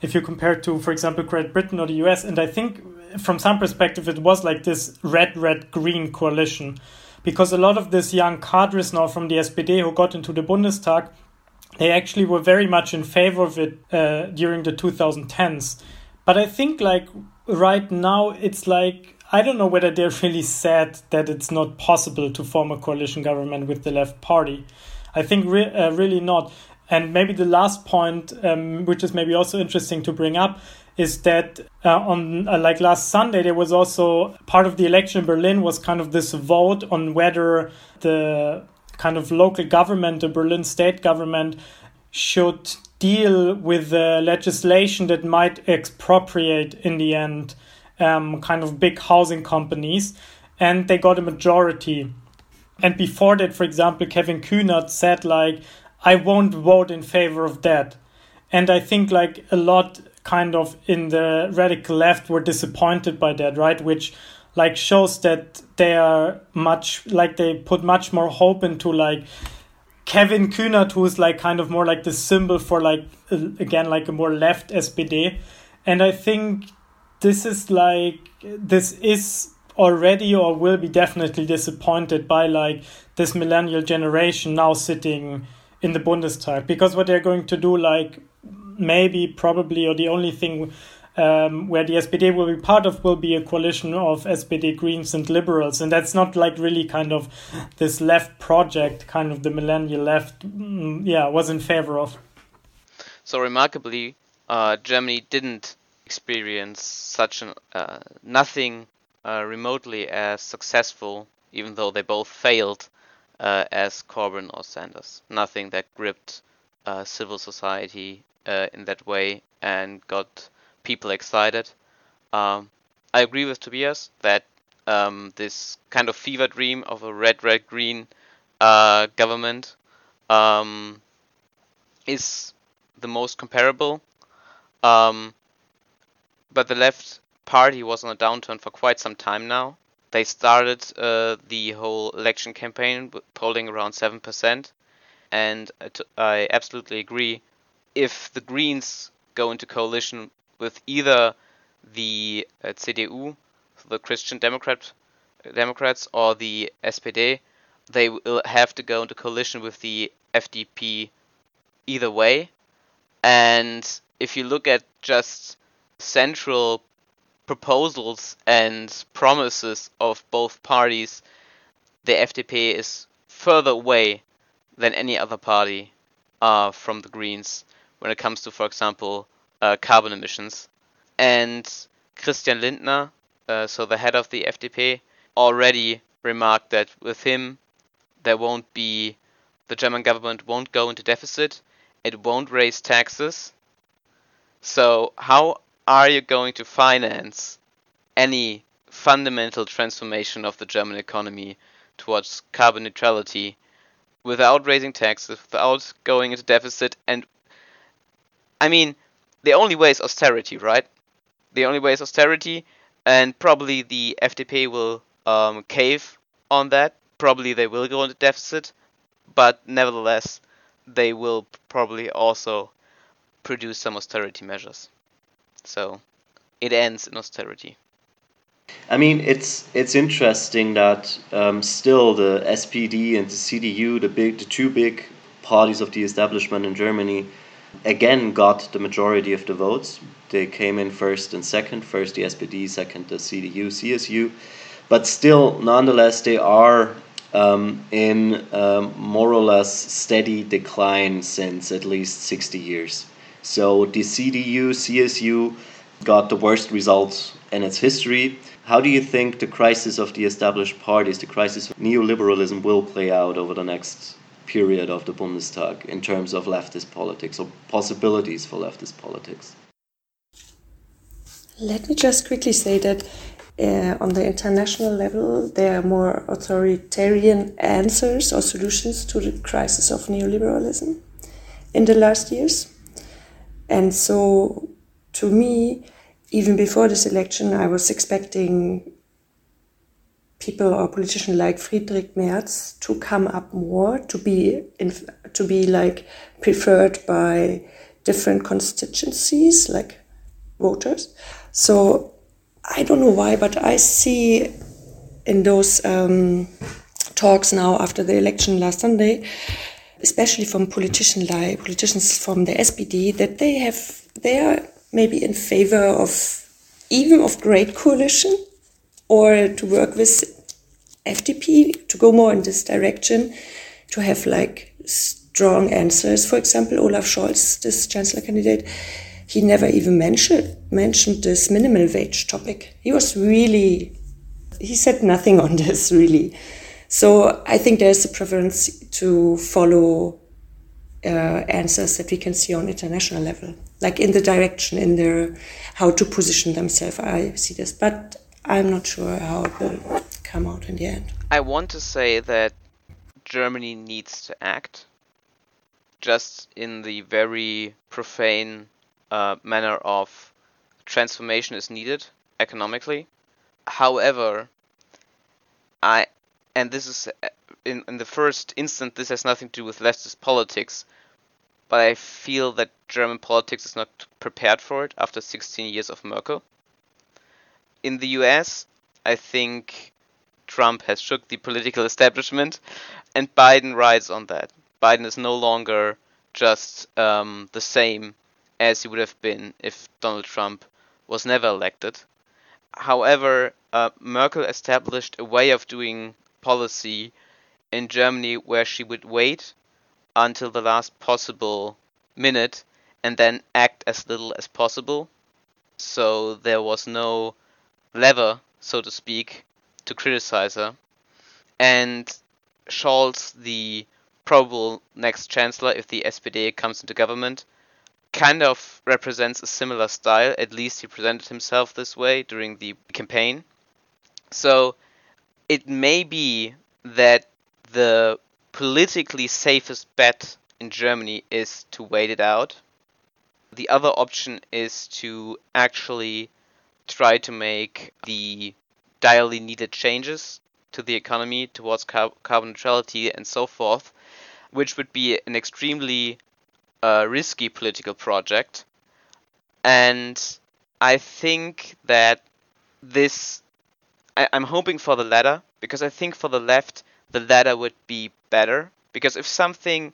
If you compare to, for example, Great Britain or the US, and I think from some perspective, it was like this red, red, green coalition because a lot of these young cadres now from the SPD who got into the Bundestag they actually were very much in favor of it uh, during the 2010s. But I think like right now it's like I don't know whether they're really sad that it's not possible to form a coalition government with the left party. I think re- uh, really not. And maybe the last point, um, which is maybe also interesting to bring up, is that uh, on uh, like last Sunday there was also part of the election in Berlin was kind of this vote on whether the kind of local government, the Berlin state government, should deal with the legislation that might expropriate in the end um, kind of big housing companies. And they got a majority. And before that, for example, Kevin Kühnert said, like, I won't vote in favor of that. And I think, like, a lot kind of in the radical left were disappointed by that, right? Which like shows that they are much like they put much more hope into like Kevin Kühnert, who's like kind of more like the symbol for like again like a more left SPD, and I think this is like this is already or will be definitely disappointed by like this millennial generation now sitting in the Bundestag because what they're going to do like maybe probably or the only thing um, where the SPD will be part of will be a coalition of SPD, Greens, and Liberals, and that's not like really kind of this left project, kind of the millennial left. Mm, yeah, was in favor of. So remarkably, uh, Germany didn't experience such an uh, nothing uh, remotely as successful, even though they both failed, uh, as Corbyn or Sanders. Nothing that gripped uh, civil society uh, in that way and got people excited. Um, I agree with Tobias that um, this kind of fever dream of a red, red, green uh, government um, is the most comparable. Um, but the left party was on a downturn for quite some time now. They started uh, the whole election campaign polling around 7%. And I absolutely agree. If the Greens go into coalition with either the uh, CDU, the Christian Democrat Democrats, or the SPD, they will have to go into coalition with the FDP either way. And if you look at just central proposals and promises of both parties, the FDP is further away than any other party uh, from the Greens when it comes to, for example, uh, carbon emissions. And Christian Lindner, uh, so the head of the FDP, already remarked that with him there won't be the German government won't go into deficit, it won't raise taxes. So how are you going to finance any fundamental transformation of the German economy towards carbon neutrality without raising taxes, without going into deficit and I mean the only way is austerity, right? The only way is austerity and probably the FDP will um, cave on that. Probably they will go into deficit, but nevertheless, they will probably also produce some austerity measures. So it ends in austerity. I mean, it's it's interesting that um, still the SPD and the CDU, the big, the two big parties of the establishment in Germany, again got the majority of the votes. They came in first and second. First the SPD, second the CDU, CSU, but still, nonetheless, they are um, in um, more or less steady decline since at least 60 years. So the CDU, CSU got the worst results in its history. How do you think the crisis of the established parties, the crisis of neoliberalism, will play out over the next period of the Bundestag in terms of leftist politics or possibilities for leftist politics? Let me just quickly say that uh, on the international level, there are more authoritarian answers or solutions to the crisis of neoliberalism in the last years. And so, to me, even before this election, I was expecting people or politicians like Friedrich Merz to come up more, to be in, to be like preferred by different constituencies, like voters. So I don't know why, but I see in those um, talks now after the election last Sunday, especially from politicians like politicians from the SPD, that they have they are maybe in favor of even of great coalition or to work with FDP to go more in this direction, to have like strong answers. For example, Olaf Scholz, this chancellor candidate, he never even mentioned mentioned this minimum wage topic. He was really he said nothing on this really. So I think there's a preference to follow uh, answers that we can see on international level, like in the direction in their how to position themselves. I see this, but I'm not sure how it will come out in the end. I want to say that Germany needs to act, just in the very profane uh, manner of transformation is needed economically. However, I and this is uh, in in the first instant this has nothing to do with leftist politics, but I feel that German politics is not prepared for it after 16 years of Merkel. In the US, I think Trump has shook the political establishment, and Biden rides on that. Biden is no longer just um, the same as he would have been if Donald Trump was never elected. However, uh, Merkel established a way of doing policy in Germany where she would wait until the last possible minute and then act as little as possible. So there was no lever, so to speak, to criticize her. And Scholz, the probable next chancellor if the SPD comes into government, kind of represents a similar style. At least he presented himself this way during the campaign. So it may be that the politically safest bet in Germany is to wait it out. The other option is to actually try to make the direly needed changes to the economy towards car- carbon neutrality and so forth, which would be an extremely uh, risky political project. And I think that this, I, I'm hoping for the latter, because I think for the left, the latter would be better. Because if something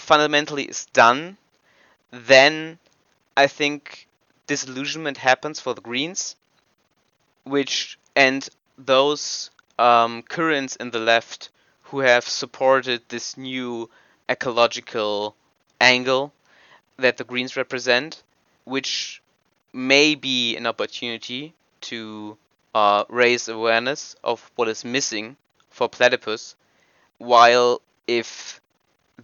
fundamentally is done, then I think disillusionment happens for the Greens, which and those um, currents in the left who have supported this new ecological angle that the Greens represent, which may be an opportunity to uh, raise awareness of what is missing for platypus, while if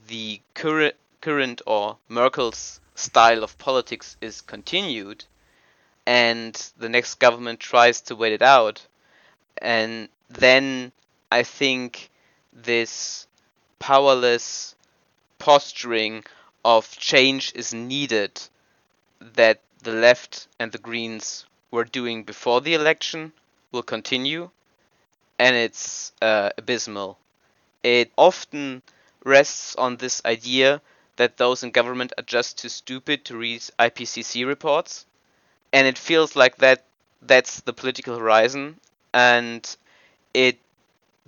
the current current or Merkel's style of politics is continued, and the next government tries to wait it out, and then I think this powerless posturing of change is needed that the left and the Greens were doing before the election will continue, and it's uh, abysmal. It often rests on this idea that those in government are just too stupid to read IPCC reports, and it feels like that that's the political horizon, and it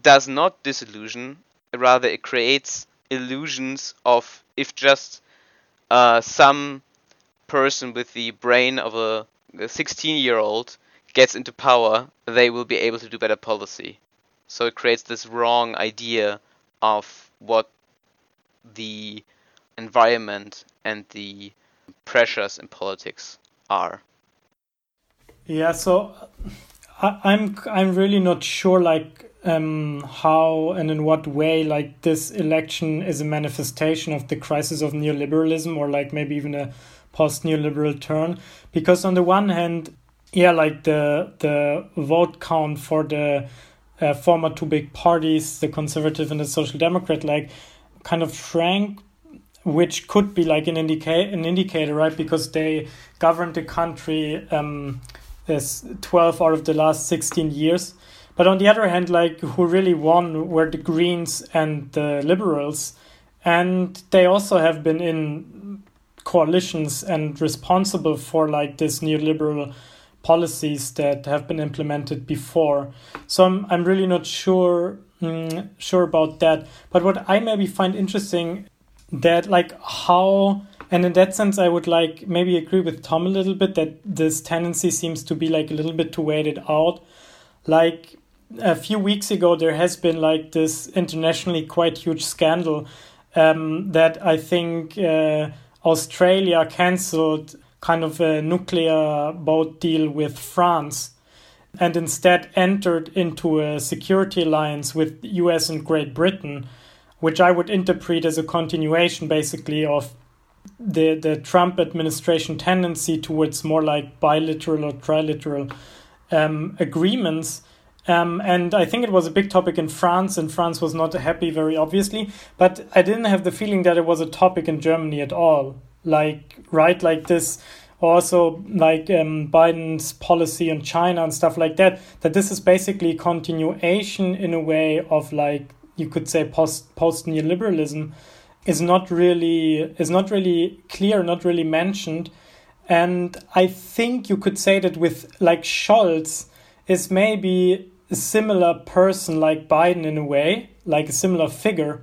does not disillusion, rather it creates illusions of if just uh, some person with the brain of a 16 year old gets into power, they will be able to do better policy. So it creates this wrong idea of what the environment and the pressures in politics are. Yeah, so I, I'm I'm really not sure like um, how and in what way like this election is a manifestation of the crisis of neoliberalism or like maybe even a post neoliberal turn because on the one hand yeah like the the vote count for the uh, former two big parties the conservative and the social democrat like kind of shrank which could be like an indicate an indicator right because they governed the country um as 12 out of the last 16 years but on the other hand like who really won were the greens and the liberals and they also have been in coalitions and responsible for like this neoliberal policies that have been implemented before. So I'm I'm really not sure mm, sure about that. But what I maybe find interesting that like how and in that sense I would like maybe agree with Tom a little bit that this tendency seems to be like a little bit to wait it out. Like a few weeks ago there has been like this internationally quite huge scandal um, that I think uh, Australia cancelled kind of a nuclear boat deal with France and instead entered into a security alliance with US and Great Britain, which I would interpret as a continuation basically of the the Trump administration tendency towards more like bilateral or trilateral um, agreements. Um, and I think it was a big topic in France, and France was not happy, very obviously. But I didn't have the feeling that it was a topic in Germany at all. Like, right, like this, also like um, Biden's policy on China and stuff like that. That this is basically continuation in a way of like you could say post post neoliberalism is not really is not really clear, not really mentioned. And I think you could say that with like Scholz is maybe a similar person like Biden in a way, like a similar figure,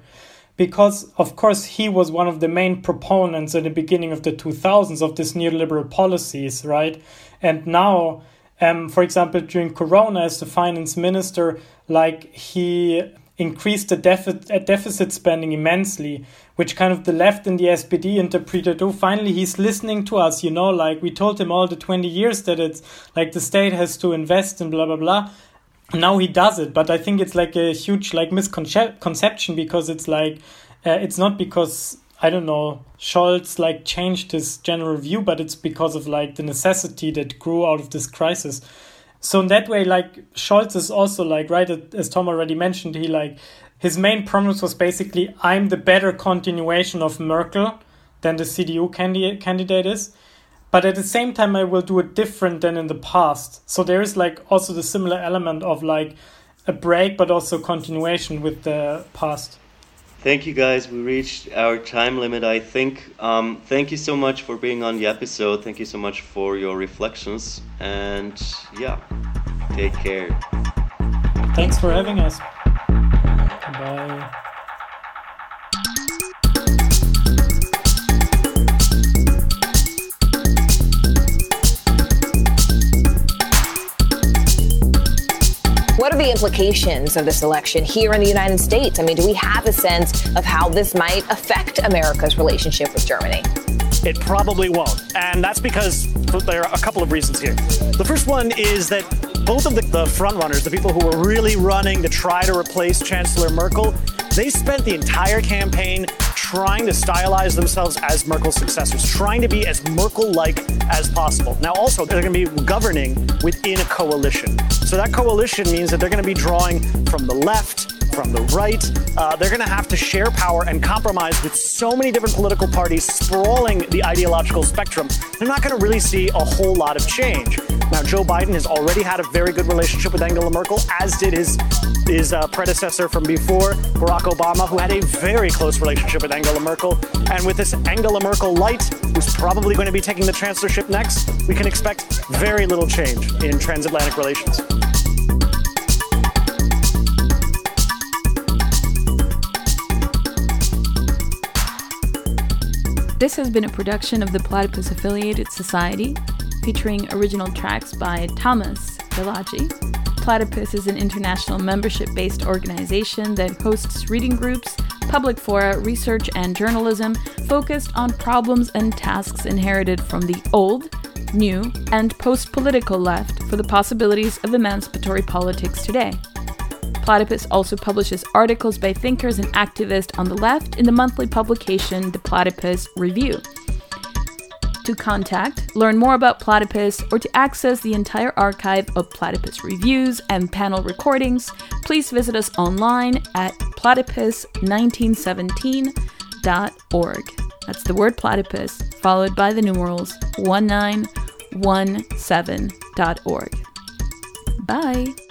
because of course he was one of the main proponents in the beginning of the 2000s of these neoliberal policies, right? And now, um, for example, during Corona as the finance minister, like he increased the deficit, uh, deficit spending immensely, which kind of the left and the SPD interpreted, oh, finally he's listening to us, you know, like we told him all the 20 years that it's like the state has to invest and blah, blah, blah. Now he does it, but I think it's like a huge like misconception because it's like, uh, it's not because I don't know, Scholz like changed his general view, but it's because of like the necessity that grew out of this crisis. So in that way, like Scholz is also like right as Tom already mentioned, he like his main promise was basically I'm the better continuation of Merkel than the CDU candidate candidate is. But at the same time, I will do it different than in the past. So there is like also the similar element of like a break, but also continuation with the past. Thank you guys. We reached our time limit, I think. Um, thank you so much for being on the episode. Thank you so much for your reflections. And yeah, take care. Thanks for having us. Bye. What are the implications of this election here in the United States? I mean, do we have a sense of how this might affect America's relationship with Germany? It probably won't. And that's because there are a couple of reasons here. The first one is that both of the, the frontrunners, the people who were really running to try to replace Chancellor Merkel, they spent the entire campaign trying to stylize themselves as Merkel's successors, trying to be as Merkel like as possible. Now, also, they're going to be governing within a coalition. So that coalition means that they're going to be drawing from the left, from the right. Uh, they're going to have to share power and compromise with so many different political parties sprawling the ideological spectrum. They're not going to really see a whole lot of change. Now, Joe Biden has already had a very good relationship with Angela Merkel, as did his his uh, predecessor from before, Barack Obama, who had a very close relationship with Angela Merkel. And with this Angela Merkel light, who's probably going to be taking the chancellorship next, we can expect very little change in transatlantic relations. This has been a production of the Platypus Affiliated Society, featuring original tracks by Thomas Bellaggi. Platypus is an international membership based organization that hosts reading groups, public fora, research, and journalism focused on problems and tasks inherited from the old, new, and post political left for the possibilities of emancipatory politics today. Platypus also publishes articles by thinkers and activists on the left in the monthly publication The Platypus Review. To contact, learn more about Platypus, or to access the entire archive of Platypus reviews and panel recordings, please visit us online at platypus1917.org. That's the word platypus, followed by the numerals 1917.org. Bye!